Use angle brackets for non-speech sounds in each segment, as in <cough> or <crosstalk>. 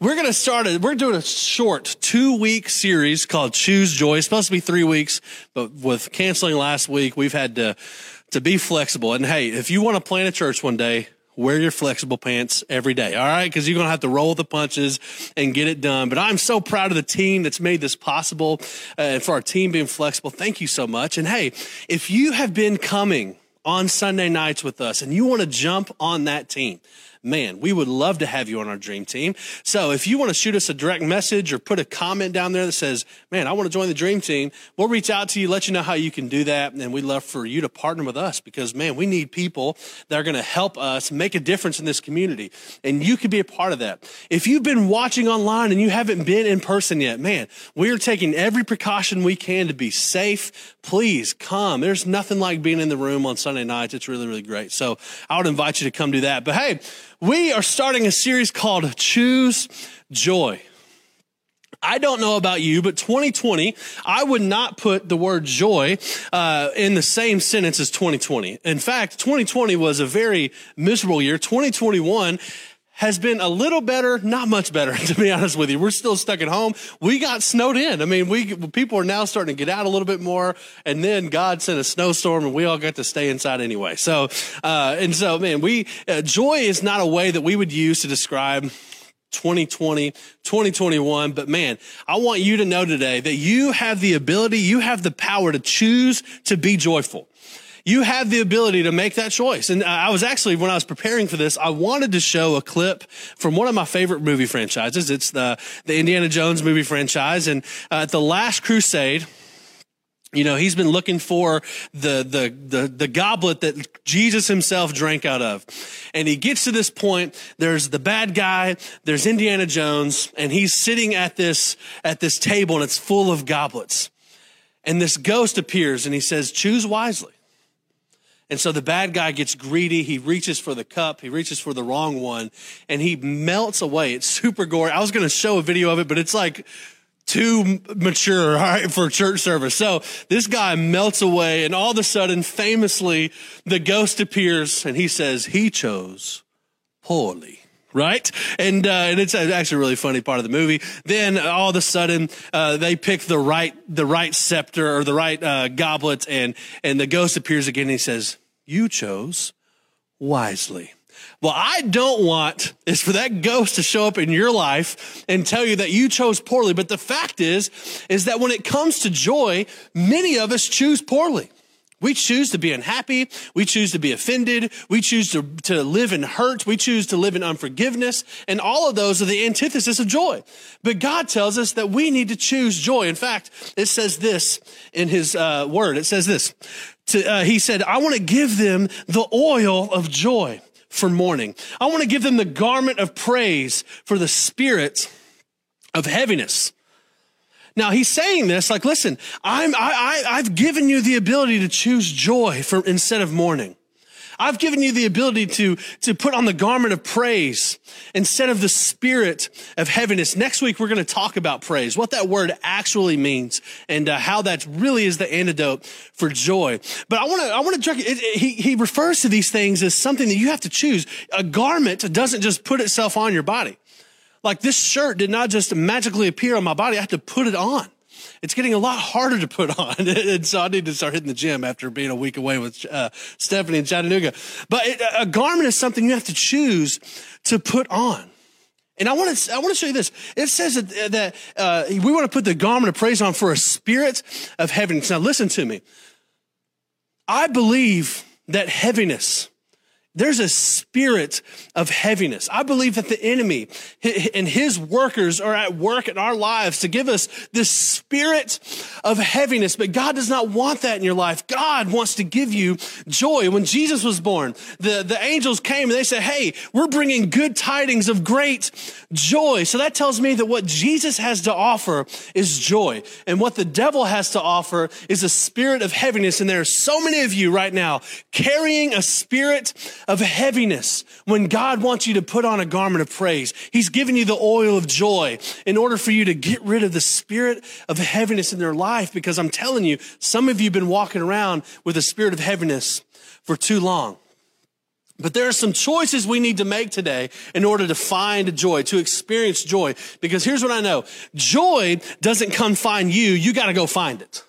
we're going to start it. We're doing a short two week series called Choose Joy. It's supposed to be three weeks, but with canceling last week, we've had to, to be flexible. And hey, if you want to plan a church one day, wear your flexible pants every day. All right. Cause you're going to have to roll the punches and get it done. But I'm so proud of the team that's made this possible uh, and for our team being flexible. Thank you so much. And hey, if you have been coming on Sunday nights with us and you want to jump on that team, man, we would love to have you on our dream team. So if you want to shoot us a direct message or put a comment down there that says, man, I want to join the dream team, we'll reach out to you, let you know how you can do that. And we'd love for you to partner with us because, man, we need people that are going to help us make a difference in this community. And you could be a part of that. If you've been watching online and you haven't been in person yet, man, we are taking every precaution we can to be safe. Please come. There's nothing like being in the room on Sunday nights. It's really, really great. So I would invite you to come do that. But hey, we are starting a series called Choose Joy. I don't know about you, but 2020, I would not put the word joy uh, in the same sentence as 2020. In fact, 2020 was a very miserable year. 2021 has been a little better, not much better, <laughs> to be honest with you. We're still stuck at home. We got snowed in. I mean, we, people are now starting to get out a little bit more. And then God sent a snowstorm and we all got to stay inside anyway. So, uh, and so, man, we, uh, joy is not a way that we would use to describe 2020, 2021. But man, I want you to know today that you have the ability, you have the power to choose to be joyful you have the ability to make that choice. And I was actually, when I was preparing for this, I wanted to show a clip from one of my favorite movie franchises. It's the, the Indiana Jones movie franchise. And uh, at the last crusade, you know, he's been looking for the, the, the, the, goblet that Jesus himself drank out of. And he gets to this point. There's the bad guy. There's Indiana Jones and he's sitting at this, at this table and it's full of goblets. And this ghost appears and he says, choose wisely. And so the bad guy gets greedy. He reaches for the cup. He reaches for the wrong one and he melts away. It's super gory. I was going to show a video of it, but it's like too mature <laughs> right, for church service. So this guy melts away and all of a sudden, famously, the ghost appears and he says, he chose poorly right? And uh, and it's actually a really funny part of the movie. Then all of a sudden, uh, they pick the right the right scepter or the right uh, goblet, and and the ghost appears again. and He says, "You chose wisely." Well, I don't want is for that ghost to show up in your life and tell you that you chose poorly. But the fact is, is that when it comes to joy, many of us choose poorly. We choose to be unhappy. We choose to be offended. We choose to, to live in hurt. We choose to live in unforgiveness. And all of those are the antithesis of joy. But God tells us that we need to choose joy. In fact, it says this in his uh, word. It says this. To, uh, he said, I want to give them the oil of joy for mourning. I want to give them the garment of praise for the spirit of heaviness. Now he's saying this like, listen, I'm, I, I, I've given you the ability to choose joy for, instead of mourning. I've given you the ability to, to put on the garment of praise instead of the spirit of heaviness. Next week, we're going to talk about praise, what that word actually means and uh, how that really is the antidote for joy. But I want to, I want to, he, he refers to these things as something that you have to choose. A garment doesn't just put itself on your body. Like this shirt did not just magically appear on my body. I had to put it on. It's getting a lot harder to put on. <laughs> and so I need to start hitting the gym after being a week away with uh, Stephanie in Chattanooga. But it, a garment is something you have to choose to put on. And I want to, I want to show you this. It says that, that uh, we want to put the garment of praise on for a spirit of heaviness. Now listen to me. I believe that heaviness there's a spirit of heaviness. I believe that the enemy and his workers are at work in our lives to give us this spirit of heaviness. But God does not want that in your life. God wants to give you joy. When Jesus was born, the, the angels came and they said, Hey, we're bringing good tidings of great joy. So that tells me that what Jesus has to offer is joy. And what the devil has to offer is a spirit of heaviness. And there are so many of you right now carrying a spirit of heaviness when God wants you to put on a garment of praise. He's given you the oil of joy in order for you to get rid of the spirit of heaviness in their life. Because I'm telling you, some of you have been walking around with a spirit of heaviness for too long. But there are some choices we need to make today in order to find joy, to experience joy. Because here's what I know. Joy doesn't come find you. You got to go find it.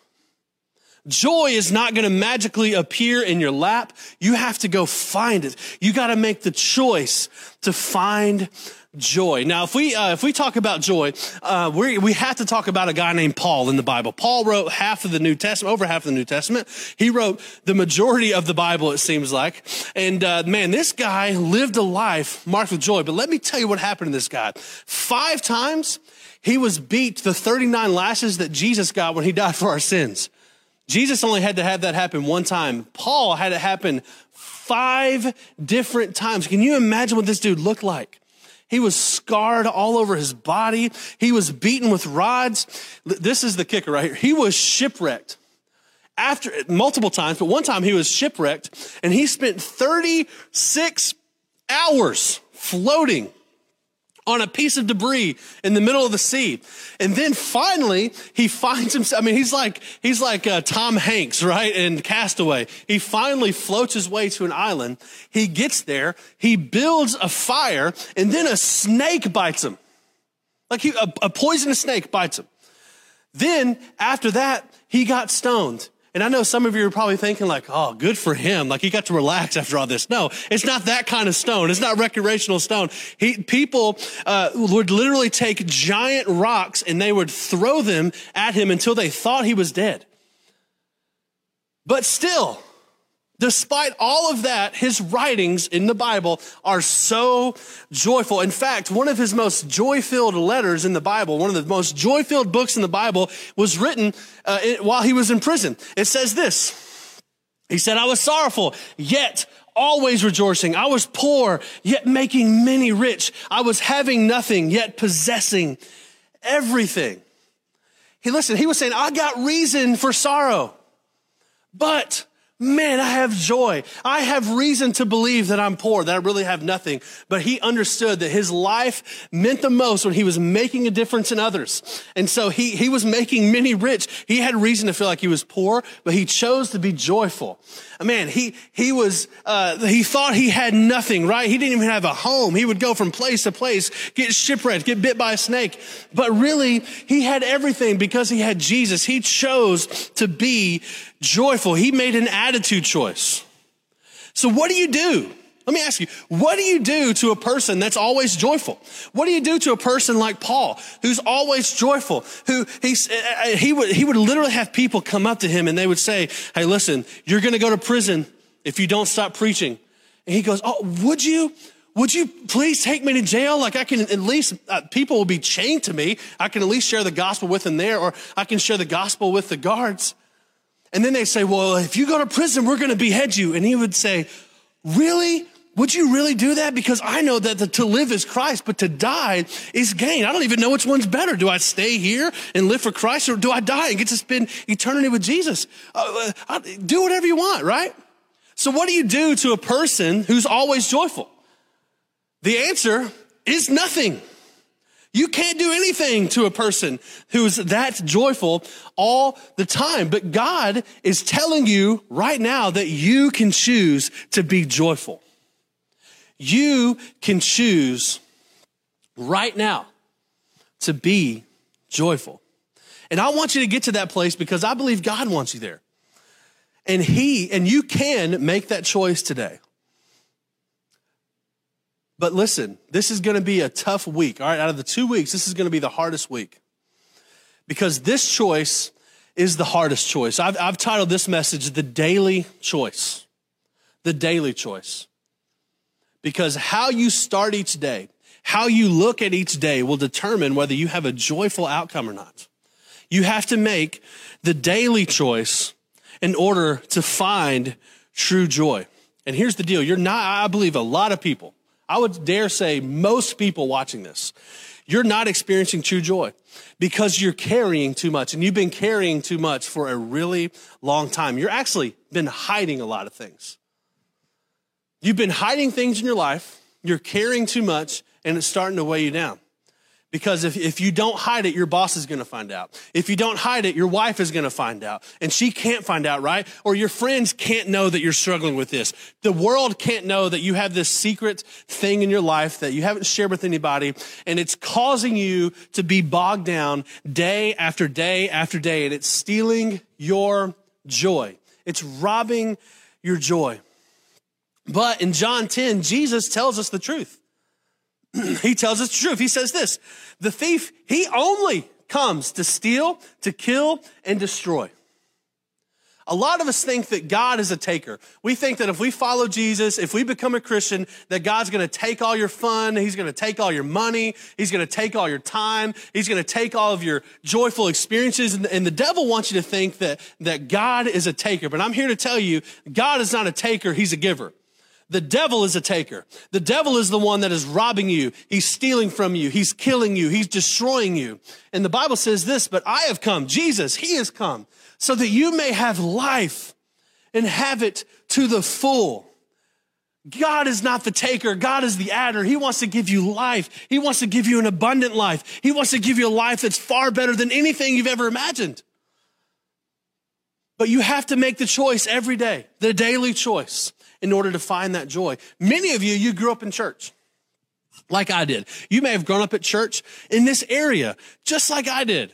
Joy is not going to magically appear in your lap. You have to go find it. You got to make the choice to find joy. Now, if we uh, if we talk about joy, uh, we we have to talk about a guy named Paul in the Bible. Paul wrote half of the New Testament, over half of the New Testament. He wrote the majority of the Bible, it seems like. And uh, man, this guy lived a life marked with joy. But let me tell you what happened to this guy. Five times he was beat the 39 lashes that Jesus got when he died for our sins. Jesus only had to have that happen one time. Paul had it happen five different times. Can you imagine what this dude looked like? He was scarred all over his body. He was beaten with rods. This is the kicker right here. He was shipwrecked after multiple times, but one time he was shipwrecked and he spent 36 hours floating on a piece of debris in the middle of the sea. And then finally, he finds himself. I mean, he's like, he's like uh, Tom Hanks, right? In Castaway. He finally floats his way to an island. He gets there. He builds a fire and then a snake bites him. Like he, a, a poisonous snake bites him. Then after that, he got stoned. And I know some of you are probably thinking like, oh, good for him. Like he got to relax after all this. No, it's not that kind of stone. It's not recreational stone. He, people uh, would literally take giant rocks and they would throw them at him until they thought he was dead. But still, Despite all of that, his writings in the Bible are so joyful. In fact, one of his most joy filled letters in the Bible, one of the most joy filled books in the Bible, was written uh, while he was in prison. It says this He said, I was sorrowful, yet always rejoicing. I was poor, yet making many rich. I was having nothing, yet possessing everything. He listened, he was saying, I got reason for sorrow, but Man, I have joy. I have reason to believe that I'm poor, that I really have nothing. But he understood that his life meant the most when he was making a difference in others. And so he, he was making many rich. He had reason to feel like he was poor, but he chose to be joyful. Man, he, he was, uh, he thought he had nothing, right? He didn't even have a home. He would go from place to place, get shipwrecked, get bit by a snake. But really, he had everything because he had Jesus. He chose to be joyful. He made an attitude choice. So what do you do? Let me ask you, what do you do to a person that's always joyful? What do you do to a person like Paul, who's always joyful, who he's, uh, uh, he would, he would literally have people come up to him and they would say, Hey, listen, you're going to go to prison if you don't stop preaching. And he goes, Oh, would you? Would you please take me to jail? Like I can at least, uh, people will be chained to me. I can at least share the gospel with them there, or I can share the gospel with the guards. And then they say, well, if you go to prison, we're going to behead you. And he would say, really? Would you really do that? Because I know that the, to live is Christ, but to die is gain. I don't even know which one's better. Do I stay here and live for Christ or do I die and get to spend eternity with Jesus? Uh, uh, do whatever you want, right? So what do you do to a person who's always joyful? The answer is nothing. You can't do anything to a person who's that joyful all the time. But God is telling you right now that you can choose to be joyful. You can choose right now to be joyful. And I want you to get to that place because I believe God wants you there. And He, and you can make that choice today. But listen, this is going to be a tough week. All right, out of the two weeks, this is going to be the hardest week because this choice is the hardest choice. I've, I've titled this message The Daily Choice. The Daily Choice. Because how you start each day, how you look at each day will determine whether you have a joyful outcome or not. You have to make the daily choice in order to find true joy. And here's the deal. You're not, I believe a lot of people I would dare say most people watching this, you're not experiencing true joy because you're carrying too much and you've been carrying too much for a really long time. You're actually been hiding a lot of things. You've been hiding things in your life. You're carrying too much and it's starting to weigh you down. Because if, if you don't hide it, your boss is going to find out. If you don't hide it, your wife is going to find out. And she can't find out, right? Or your friends can't know that you're struggling with this. The world can't know that you have this secret thing in your life that you haven't shared with anybody. And it's causing you to be bogged down day after day after day. And it's stealing your joy. It's robbing your joy. But in John 10, Jesus tells us the truth. <clears throat> he tells us the truth. He says this the thief, he only comes to steal, to kill, and destroy. A lot of us think that God is a taker. We think that if we follow Jesus, if we become a Christian, that God's going to take all your fun. He's going to take all your money. He's going to take all your time. He's going to take all of your joyful experiences. And, and the devil wants you to think that, that God is a taker. But I'm here to tell you, God is not a taker. He's a giver. The devil is a taker. The devil is the one that is robbing you. He's stealing from you. He's killing you. He's destroying you. And the Bible says this, but I have come, Jesus, he has come so that you may have life and have it to the full. God is not the taker. God is the adder. He wants to give you life. He wants to give you an abundant life. He wants to give you a life that's far better than anything you've ever imagined. But you have to make the choice every day, the daily choice in order to find that joy. Many of you, you grew up in church like I did. You may have grown up at church in this area just like I did.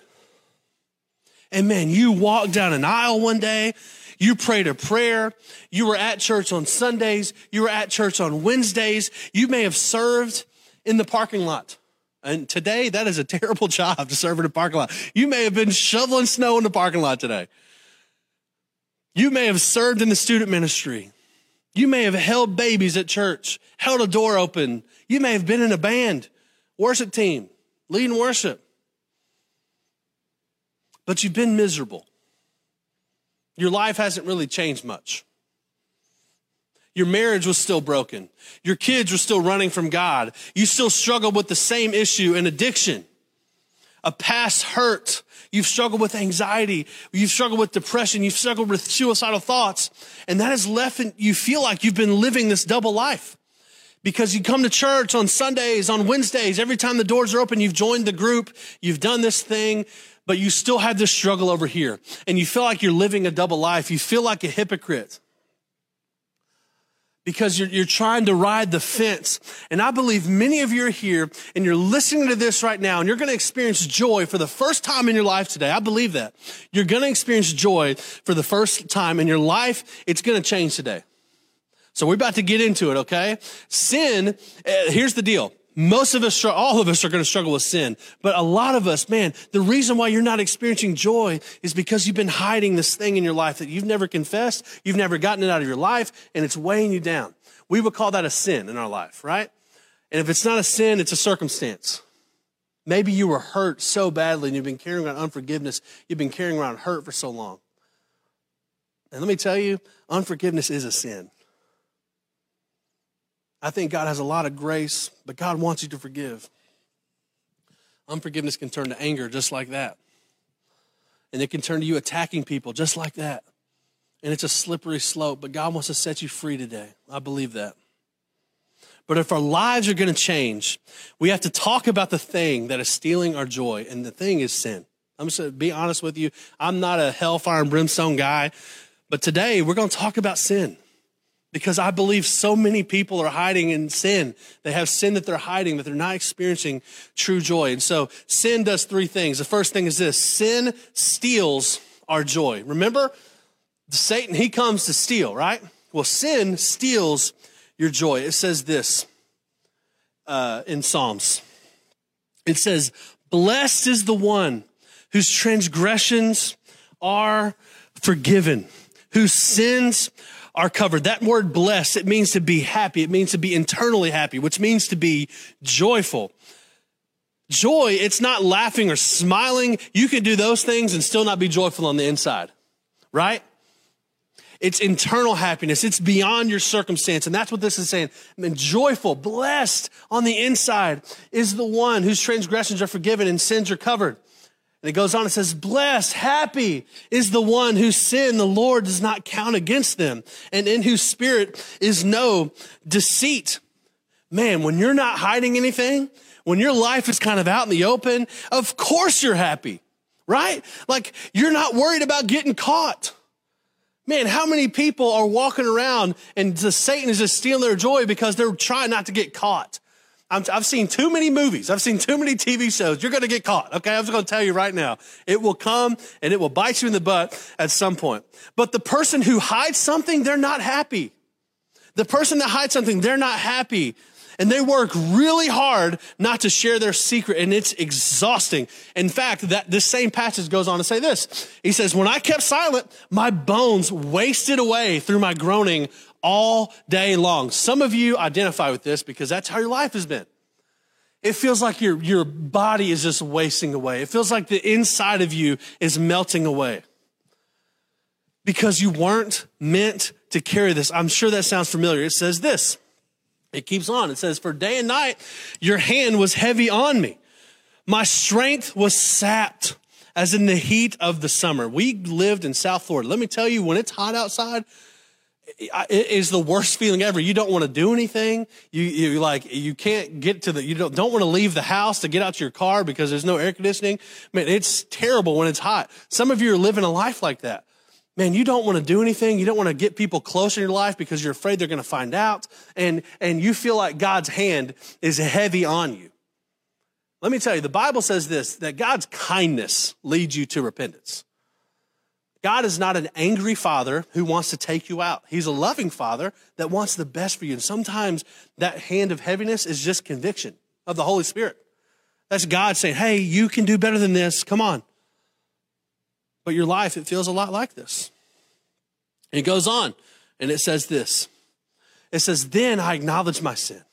And man, you walked down an aisle one day. You prayed a prayer. You were at church on Sundays. You were at church on Wednesdays. You may have served in the parking lot. And today, that is a <laughs> terrible job to serve in a parking lot. You may have been shoveling snow in the parking lot today. You may have served in the student ministry. You may have held babies at church, held a door open. You may have been in a band, worship team, leading worship. But you've been miserable. Your life hasn't really changed much. Your marriage was still broken. Your kids were still running from God. You still struggled with the same issue an addiction, a past hurt You've struggled with anxiety. You've struggled with depression. You've struggled with suicidal thoughts. And that has left you feel like you've been living this double life because you come to church on Sundays, on Wednesdays, every time the doors are open, you've joined the group, you've done this thing, but you still have this struggle over here. And you feel like you're living a double life. You feel like a hypocrite because you're, you're trying to ride the fence. And I believe many of you are here and you're listening to this right now and you're going to experience joy for the first time in your life today. I believe that. You're going to experience joy for the first time in your life. It's going to change today. So we're about to get into it, okay? Sin, uh, here's the deal. Most of us, all of us are going to struggle with sin. But a lot of us, man, the reason why you're not experiencing joy is because you've been hiding this thing in your life that you've never confessed, you've never gotten it out of your life, and it's weighing you down. We would call that a sin in our life, right? And if it's not a sin, it's a circumstance. Maybe you were hurt so badly and you've been carrying around unforgiveness. You've been carrying around hurt for so long. And let me tell you, unforgiveness is a sin. I think God has a lot of grace, but God wants you to forgive. Unforgiveness can turn to anger just like that. And it can turn to you attacking people just like that. And it's a slippery slope, but God wants to set you free today. I believe that. But if our lives are going to change, we have to talk about the thing that is stealing our joy, and the thing is sin. I'm just going to be honest with you. I'm not a hellfire and brimstone guy, but today we're going to talk about sin because I believe so many people are hiding in sin. They have sin that they're hiding, that they're not experiencing true joy. And so sin does three things. The first thing is this sin steals our joy. Remember, Satan, he comes to steal, right? Well, sin steals your joy. It says this uh, in Psalms it says, Blessed is the one whose transgressions are forgiven, whose sins are covered. That word blessed, it means to be happy. It means to be internally happy, which means to be joyful. Joy, it's not laughing or smiling. You can do those things and still not be joyful on the inside, right? It's internal happiness. It's beyond your circumstance. And that's what this is saying. I mean, joyful, blessed on the inside is the one whose transgressions are forgiven and sins are covered. And it goes on and says, blessed, happy is the one whose sin the Lord does not count against them and in whose spirit is no deceit. Man, when you're not hiding anything, When your life is kind of out in the open, of course you're happy, right? Like you're not worried about getting caught. Man, how many people are walking around and Satan is just stealing their joy because they're trying not to get caught? I have seen too many movies. I've seen too many TV shows. You're going to get caught. Okay. I'm just going to tell you right now. It will come and it will bite you in the butt at some point. But the person who hides something, they're not happy. The person that hides something, they're not happy. And they work really hard not to share their secret, and it's exhausting. In fact, that this same passage goes on to say this. He says, When I kept silent, my bones wasted away through my groaning all day long. Some of you identify with this because that's how your life has been. It feels like your, your body is just wasting away. It feels like the inside of you is melting away because you weren't meant to carry this. I'm sure that sounds familiar. It says this. It keeps on. It says, For day and night your hand was heavy on me. My strength was sapped as in the heat of the summer. We lived in South Florida. Let me tell you, when it's hot outside, it is the worst feeling ever. You don't want to do anything. You, you like, you can't get to the, you don't, don't want to leave the house to get out to your car because there's no air conditioning. Man, it's terrible when it's hot. Some of you are living a life like that. Man, you don't want to do anything. You don't want to get people close in your life because you're afraid they're going to find out. And, and you feel like God's hand is heavy on you. Let me tell you, the Bible says this, that God's kindness leads you to repentance. God is not an angry father who wants to take you out. He's a loving father that wants the best for you. And sometimes that hand of heaviness is just conviction of the Holy Spirit. That's God saying, hey, you can do better than this. Come on. But your life, it feels a lot like this. And it goes on and it says this it says, Then I acknowledged my sin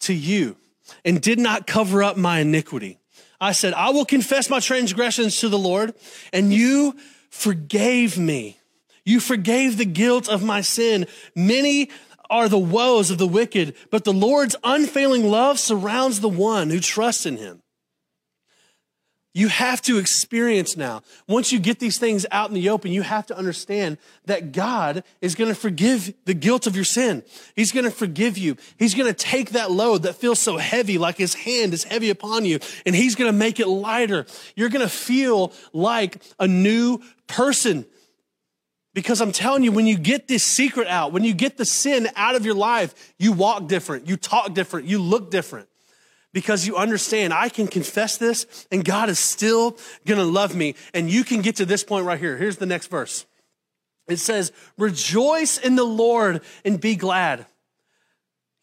to you and did not cover up my iniquity. I said, I will confess my transgressions to the Lord, and you forgave me. You forgave the guilt of my sin. Many are the woes of the wicked, but the Lord's unfailing love surrounds the one who trusts in him. You have to experience now. Once you get these things out in the open, you have to understand that God is going to forgive the guilt of your sin. He's going to forgive you. He's going to take that load that feels so heavy, like his hand is heavy upon you, and he's going to make it lighter. You're going to feel like a new person. Because I'm telling you, when you get this secret out, when you get the sin out of your life, you walk different, you talk different, you look different because you understand I can confess this and God is still going to love me. And you can get to this point right here. Here's the next verse. It says, Rejoice in the Lord and be glad.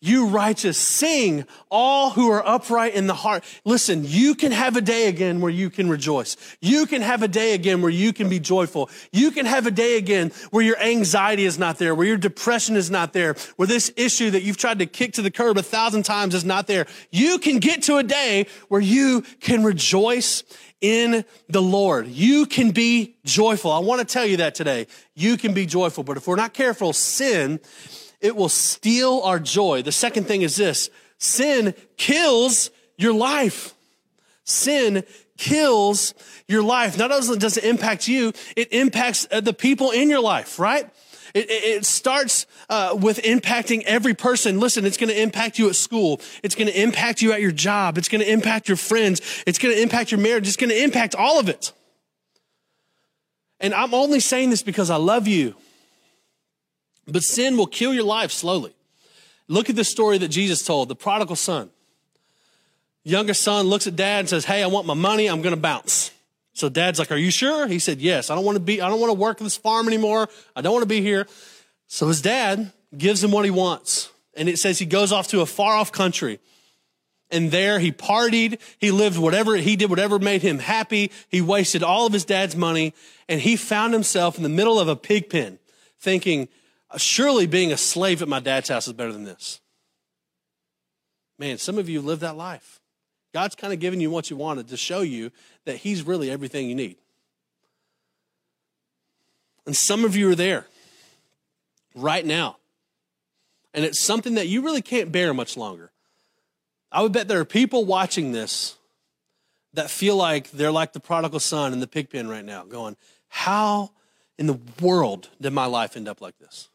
You righteous, sing all who are upright in the heart. Listen, you can have a day again where you can rejoice. You can have a day again where you can be joyful. You can have a day again where your anxiety is not there, where your depression is not there, where this issue that you've tried to kick to the curb a thousand times is not there. You can get to a day where you can rejoice in the Lord. You can be joyful. I want to tell you that today. You can be joyful, but if we're not careful, sin it will steal our joy. The second thing is this sin kills your life. Sin kills your life. Not only does it impact you, it impacts uh, the people in your life, right? It, it starts uh, with impacting every person. Listen, it's going to impact you at school. It's going to impact you at your job. It's going to impact your friends. It's going to impact your marriage. It's going to impact all of it. And I'm only saying this because I love you. But sin will kill your life slowly. Look at the story that Jesus told the prodigal son. Youngest son looks at dad and says, Hey, I want my money. I'm going to bounce. So dad's like, Are you sure? He said, Yes. I don't want to be, I don't want to work this farm anymore. I don't want to be here. So his dad gives him what he wants. And it says he goes off to a far off country. And there he partied. He lived whatever, he did whatever made him happy. He wasted all of his dad's money. And he found himself in the middle of a pig pen thinking, surely being a slave at my dad's house is better than this. Man, some of you live that life. God's kind of giving you what you wanted to show you that He's really everything you need. And some of you are there right now. And it's something that you really can't bear much longer. I would bet there are people watching this that feel like they're like the prodigal son in the pig pen right now, going, How in the world did my life end up like this?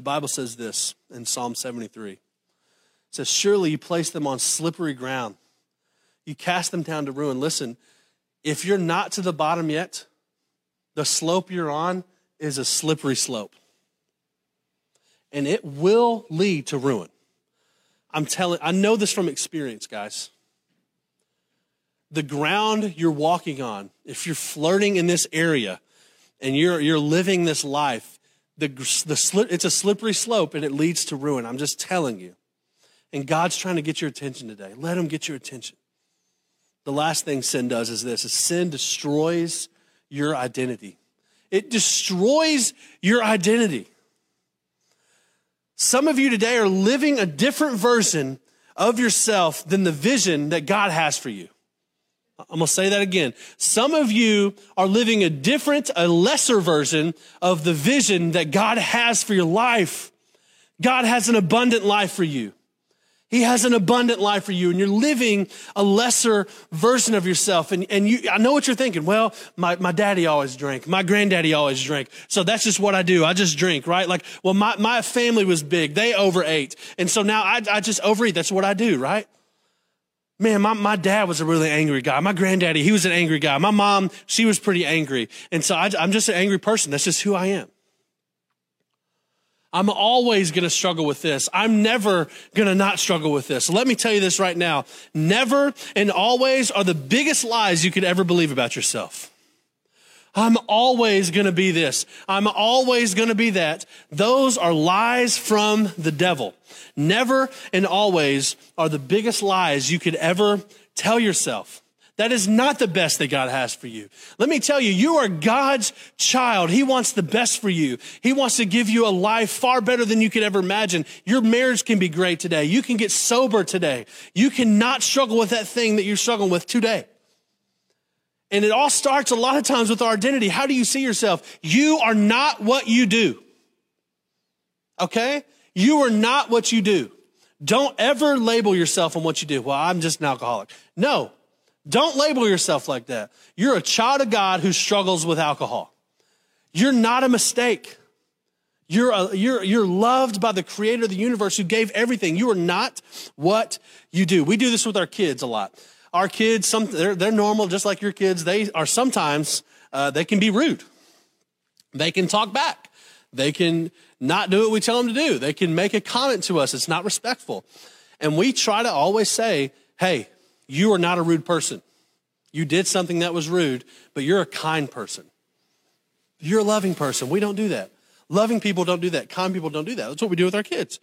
The Bible says this in Psalm 73 It says, Surely you place them on slippery ground. You cast them down to ruin. Listen, if you're not to the bottom yet, the slope you're on is a slippery slope. And it will lead to ruin. I'm telling, I know this from experience, guys. The ground you're walking on, if you're flirting in this area and you're, you're living this life, the, the it's a slippery slope and it leads to ruin. I'm just telling you. And God's trying to get your attention today. Let him get your attention. The last thing sin does is this is sin destroys your identity. It destroys your identity. Some of you today are living a different version of yourself than the vision that God has for you. I'm going to say that again. Some of you are living a different, a lesser version of the vision that God has for your life. God has an abundant life for you. He has an abundant life for you and you're living a lesser version of yourself. And, and you, I know what you're thinking. Well, my, my daddy always drank. My granddaddy always drank. So that's just what I do. I just drink, right? Like, well, my, my family was big. They overate. And so now I, I just overeat. That's what I do, right? Man, my, my dad was a really angry guy. My granddaddy, he was an angry guy. My mom, she was pretty angry. And so I, I'm just an angry person. That's just who I am. I'm always going to struggle with this. I'm never going to not struggle with this. Let me tell you this right now. Never and always are the biggest lies you could ever believe about yourself. I'm always going to be this. I'm always going to be that. Those are lies from the devil. Never and always are the biggest lies you could ever tell yourself. That is not the best that God has for you. Let me tell you, you are God's child. He wants the best for you. He wants to give you a life far better than you could ever imagine. Your marriage can be great today. You can get sober today. You cannot struggle with that thing that you're struggling with today. And it all starts a lot of times with our identity. How do you see yourself? You are not what you do. Okay? You are not what you do. Don't ever label yourself on what you do. Well, I'm just an alcoholic. No, don't label yourself like that. You're a child of God who struggles with alcohol. You're not a mistake. You're, a, you're, you're loved by the creator of the universe who gave everything. You are not what you do. We do this with our kids a lot. Our kids, some, they're, they're normal, just like your kids. They are sometimes, uh, they can be rude. They can talk back. They can not do what we tell them to do. They can make a comment to us. It's not respectful. And we try to always say, hey, you are not a rude person. You did something that was rude, but you're a kind person. You're a loving person. We don't do that. Loving people don't do that. Kind people don't do that. That's what we do with our kids.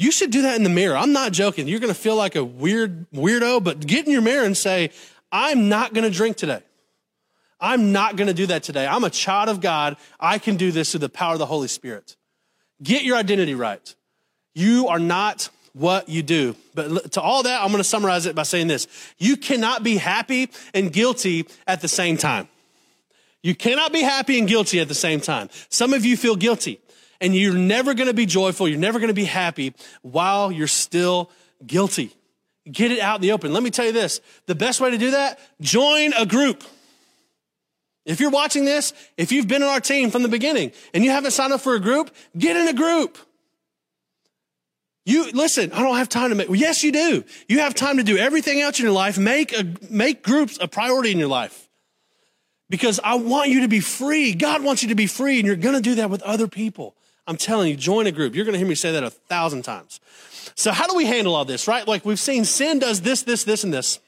You should do that in the mirror. I'm not joking. You're going to feel like a weird weirdo, but get in your mirror and say, I'm not going to drink today. I'm not going to do that today. I'm a child of God. I can do this through the power of the Holy Spirit. Get your identity right. You are not what you do. But to all that, I'm going to summarize it by saying this. You cannot be happy and guilty at the same time. You cannot be happy and guilty at the same time. Some of you feel guilty and you're never going to be joyful. You're never going to be happy while you're still guilty. Get it out in the open. Let me tell you this. The best way to do that, join a group. If you're watching this, if you've been in our team from the beginning and you haven't signed up for a group, get in a group. You listen, I don't have time to make, well, yes, you do. You have time to do everything else in your life. Make a, make groups a priority in your life. Because I want you to be free. God wants you to be free, and you're going to do that with other people. I'm telling you, join a group. You're going to hear me say that a thousand times. So, how do we handle all this, right? Like we've seen sin does this, this, this, and this.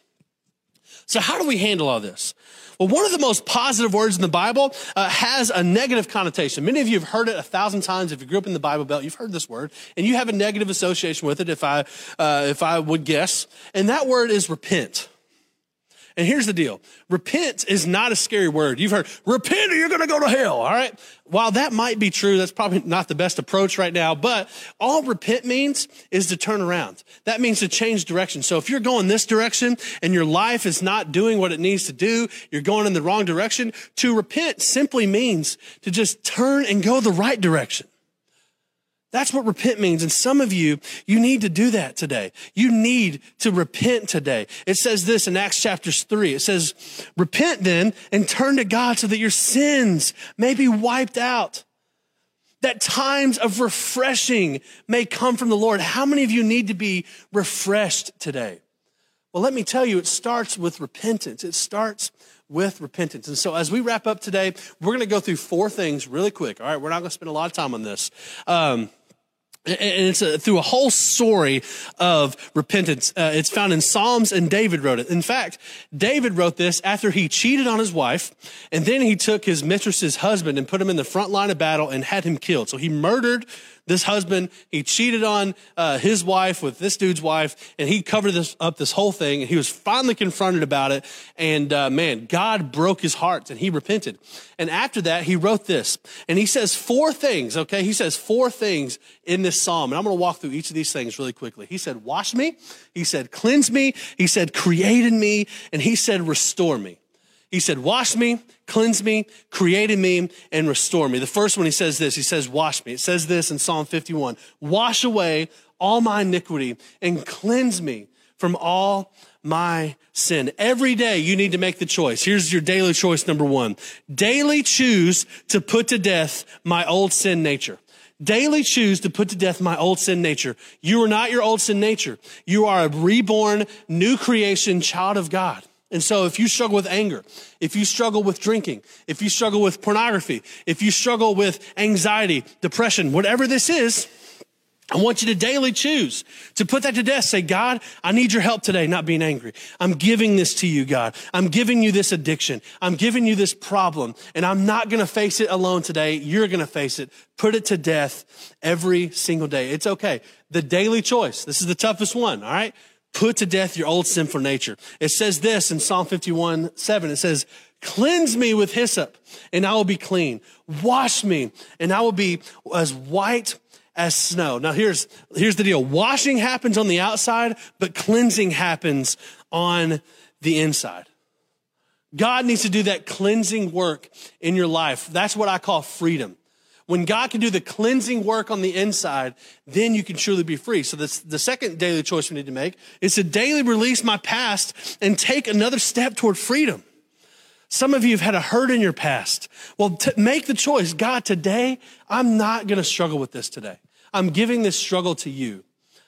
So, how do we handle all this? Well, one of the most positive words in the Bible uh, has a negative connotation. Many of you have heard it a thousand times. If you grew up in the Bible Belt, you've heard this word, and you have a negative association with it. If I, uh, if I would guess, and that word is repent. And here's the deal. Repent is not a scary word. You've heard, repent or you're going to go to hell. All right. While that might be true, that's probably not the best approach right now, but all repent means is to turn around. That means to change direction. So if you're going this direction and your life is not doing what it needs to do, you're going in the wrong direction, to repent simply means to just turn and go the right direction. That's what repent means. And some of you, you need to do that today. You need to repent today. It says this in Acts chapters 3. It says, repent then and turn to God so that your sins may be wiped out. that times of refreshing may come from the Lord. How many of you need to be refreshed today? Well, let me tell you, it starts with repentance. It starts with repentance. And so as we wrap up today, we're going to go through four things really quick. All right. We're not going to spend a lot of time on this. Um, and it's a, through a whole story of repentance. Uh, it's found in Psalms, and David wrote it. In fact, David wrote this after he cheated on his wife, and then he took his mistress's husband and put him in the front line of battle and had him killed. So he murdered this husband, he cheated on uh, his wife with this dude's wife, and he covered this up this whole thing. And he was finally confronted about it. And uh, man, God broke his heart, and he repented. And after that, he wrote this, and he says four things. Okay, he says four things in this psalm, and I'm going to walk through each of these things really quickly. He said, "Wash me," he said, "Cleanse me," he said, "Create in me," and he said, "Restore me." He said, Wash me, cleanse me, create in me, and restore me. The first one, he says this He says, Wash me. It says this in Psalm 51 Wash away all my iniquity and cleanse me from all my sin. Every day you need to make the choice. Here's your daily choice number one. Daily choose to put to death my old sin nature. Daily choose to put to death my old sin nature. You are not your old sin nature. You are a reborn, new creation child of God. And so if you struggle with anger, if you struggle with drinking, if you struggle with pornography, if you struggle with anxiety, depression, whatever this is, I want you to daily choose to put that to death. Say, God, I need your help today, not being angry. I'm giving this to you, God. I'm giving you this addiction. I'm giving you this problem, and I'm not going to face it alone today. You're going to face it. Put it to death every single day. It's okay. The daily choice. This is the toughest one, all right? Put to death your old sinful nature. It says this in Psalm 51, 7. It says, cleanse me with hyssop and I will be clean. Wash me and I will be as white as snow. Now here's, here's the deal. Washing happens on the outside, but cleansing happens on the inside. God needs to do that cleansing work in your life. That's what I call freedom. When God can do the cleansing work on the inside, then you can truly be free. So this, the second daily choice we need to make is to daily release my past and take another step toward freedom. Some of you have had a hurt in your past. Well, make the choice. God, today, I'm not going to struggle with this today. I'm giving this struggle to you.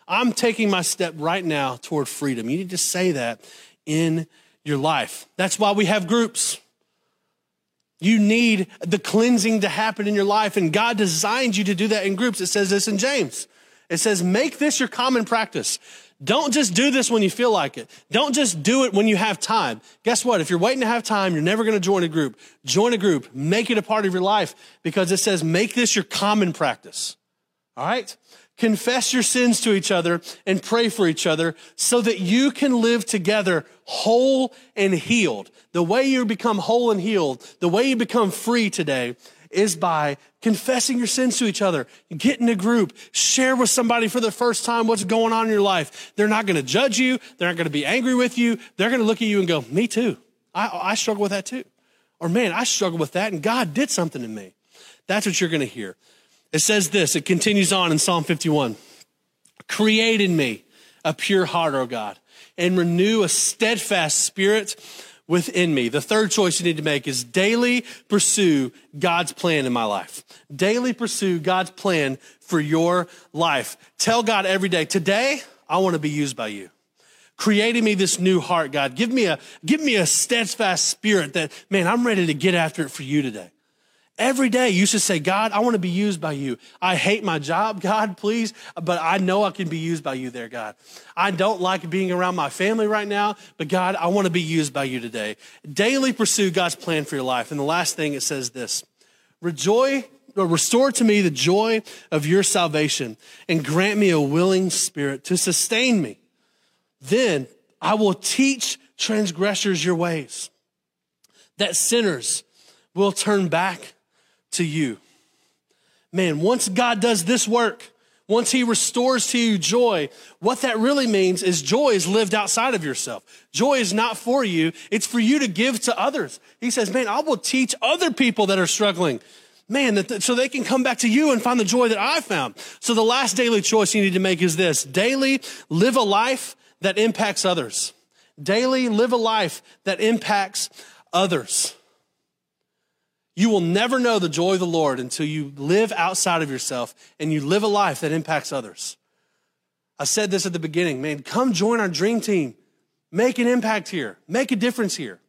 I'm taking my step right now toward freedom. You need to say that in your life. That's why we have groups. You need the cleansing to happen in your life, and God designed you to do that in groups. It says this in James. It says, make this your common practice. Don't just do this when you feel like it. Don't just do it when you have time. Guess what? If you're waiting to have time, you're never going to join a group. Join a group. Make it a part of your life because it says make this your common practice. All right? Confess your sins to each other and pray for each other so that you can live together whole and healed. The way you become whole and healed, the way you become free today is by confessing your sins to each other. Get in a group, share with somebody for the first time what's going on in your life. They're not going to judge you. They're not going to be angry with you. They're going to look at you and go, me too. I, I struggle with that too. Or man, I struggle with that and God did something to me. That's what you're going to hear. It says this, it continues on in Psalm 51. Create in me a pure heart, O God, and renew a steadfast spirit within me. The third choice you need to make is daily pursue God's plan in my life. Daily pursue God's plan for your life. Tell God every day, today, I want to be used by you. Creating me this new heart, God. Give me a, give me a steadfast spirit that, man, I'm ready to get after it for you today. Every day you should say, God, I want to be used by you. I hate my job, <laughs> God, please, but I know I can be used by you there, God. I don't like being around my family right now, but God, I want to be used by you today. Daily pursue God's plan for your life. And the last thing it says this Rejoice, restore to me the joy of your salvation and grant me a willing spirit to sustain me. Then I will teach transgressors your ways, that sinners will turn back to you. Man, once God does this work, once he restores to you joy, what that really means is joy is lived outside of yourself. Joy is not for you. It's for you to give to others. He says, man, I will teach other people that are struggling. Man, that, so they can come back to you and find the joy that I found. So the last daily choice you need to make is this. Daily live a life that impacts others. Daily live a life that impacts others. You will never know the joy of the Lord until you live outside of yourself and you live a life that impacts others. I said this at the beginning, man, come join our dream team. Make an impact here. Make a difference here.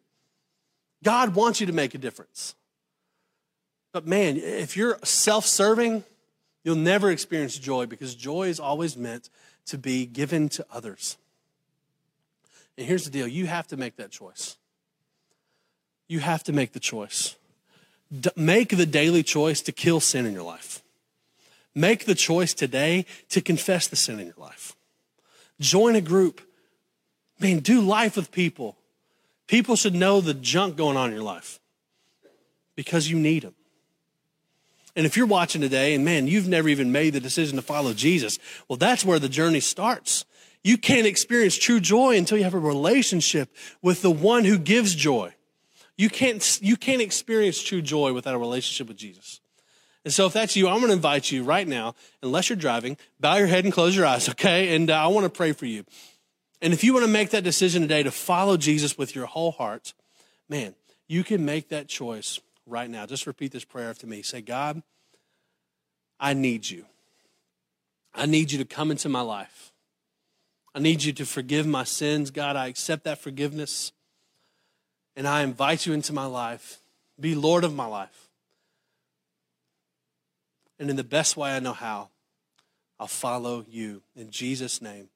God wants you to make a difference. But man, if you're self serving, you'll never experience joy because joy is always meant to be given to others. And here's the deal you have to make that choice. You have to make the choice. D- make the daily choice to kill sin in your life. Make the choice today to confess the sin in your life. Join a group. Man, do life with people. People should know the junk going on in your life because you need them. And if you're watching today and man, you've never even made the decision to follow Jesus, well, that's where the journey starts. You can't experience true joy until you have a relationship with the one who gives joy. You can't, you can't experience true joy without a relationship with Jesus. And so if that's you, I'm going to invite you right now, unless you're driving, bow your head and close your eyes, okay? And uh, I want to pray for you. And if you want to make that decision today to follow Jesus with your whole heart, man, you can make that choice right now. Just repeat this prayer after me. Say, God, I need you. I need you to come into my life. I need you to forgive my sins. God, I accept that forgiveness. And I invite you into my life. Be Lord of my life and in the best way I know how, I'll follow you. In Jesus' name,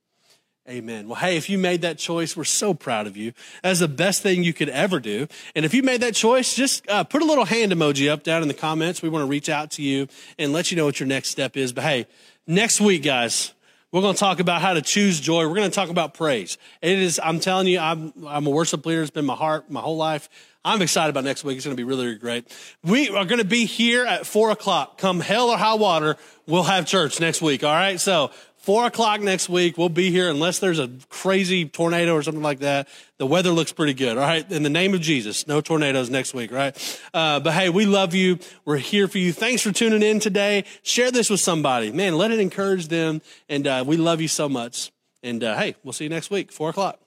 amen. Well, hey, if you made that choice, we're so proud of you. That's the best thing you could ever do. And if you made that choice, just uh, put a little hand emoji up down in the comments. We want to reach out to you and let you know what your next step is. But hey, next week, guys, we're going to talk about how to choose joy. We're going to talk about praise. It is, I'm telling you, I'm, I'm a worship leader. It's been my heart my whole life. I'm excited about next week. It's going to be really, really great. We are going to be here at four o'clock. Come hell or high water, we'll have church next week. All right. So four o'clock next week, we'll be here unless there's a crazy tornado or something like that. The weather looks pretty good. All right. In the name of Jesus, no tornadoes next week. Right. Uh, but hey, we love you. We're here for you. Thanks for tuning in today. Share this with somebody, man. Let it encourage them. And uh, we love you so much. And uh, hey, we'll see you next week, four o'clock.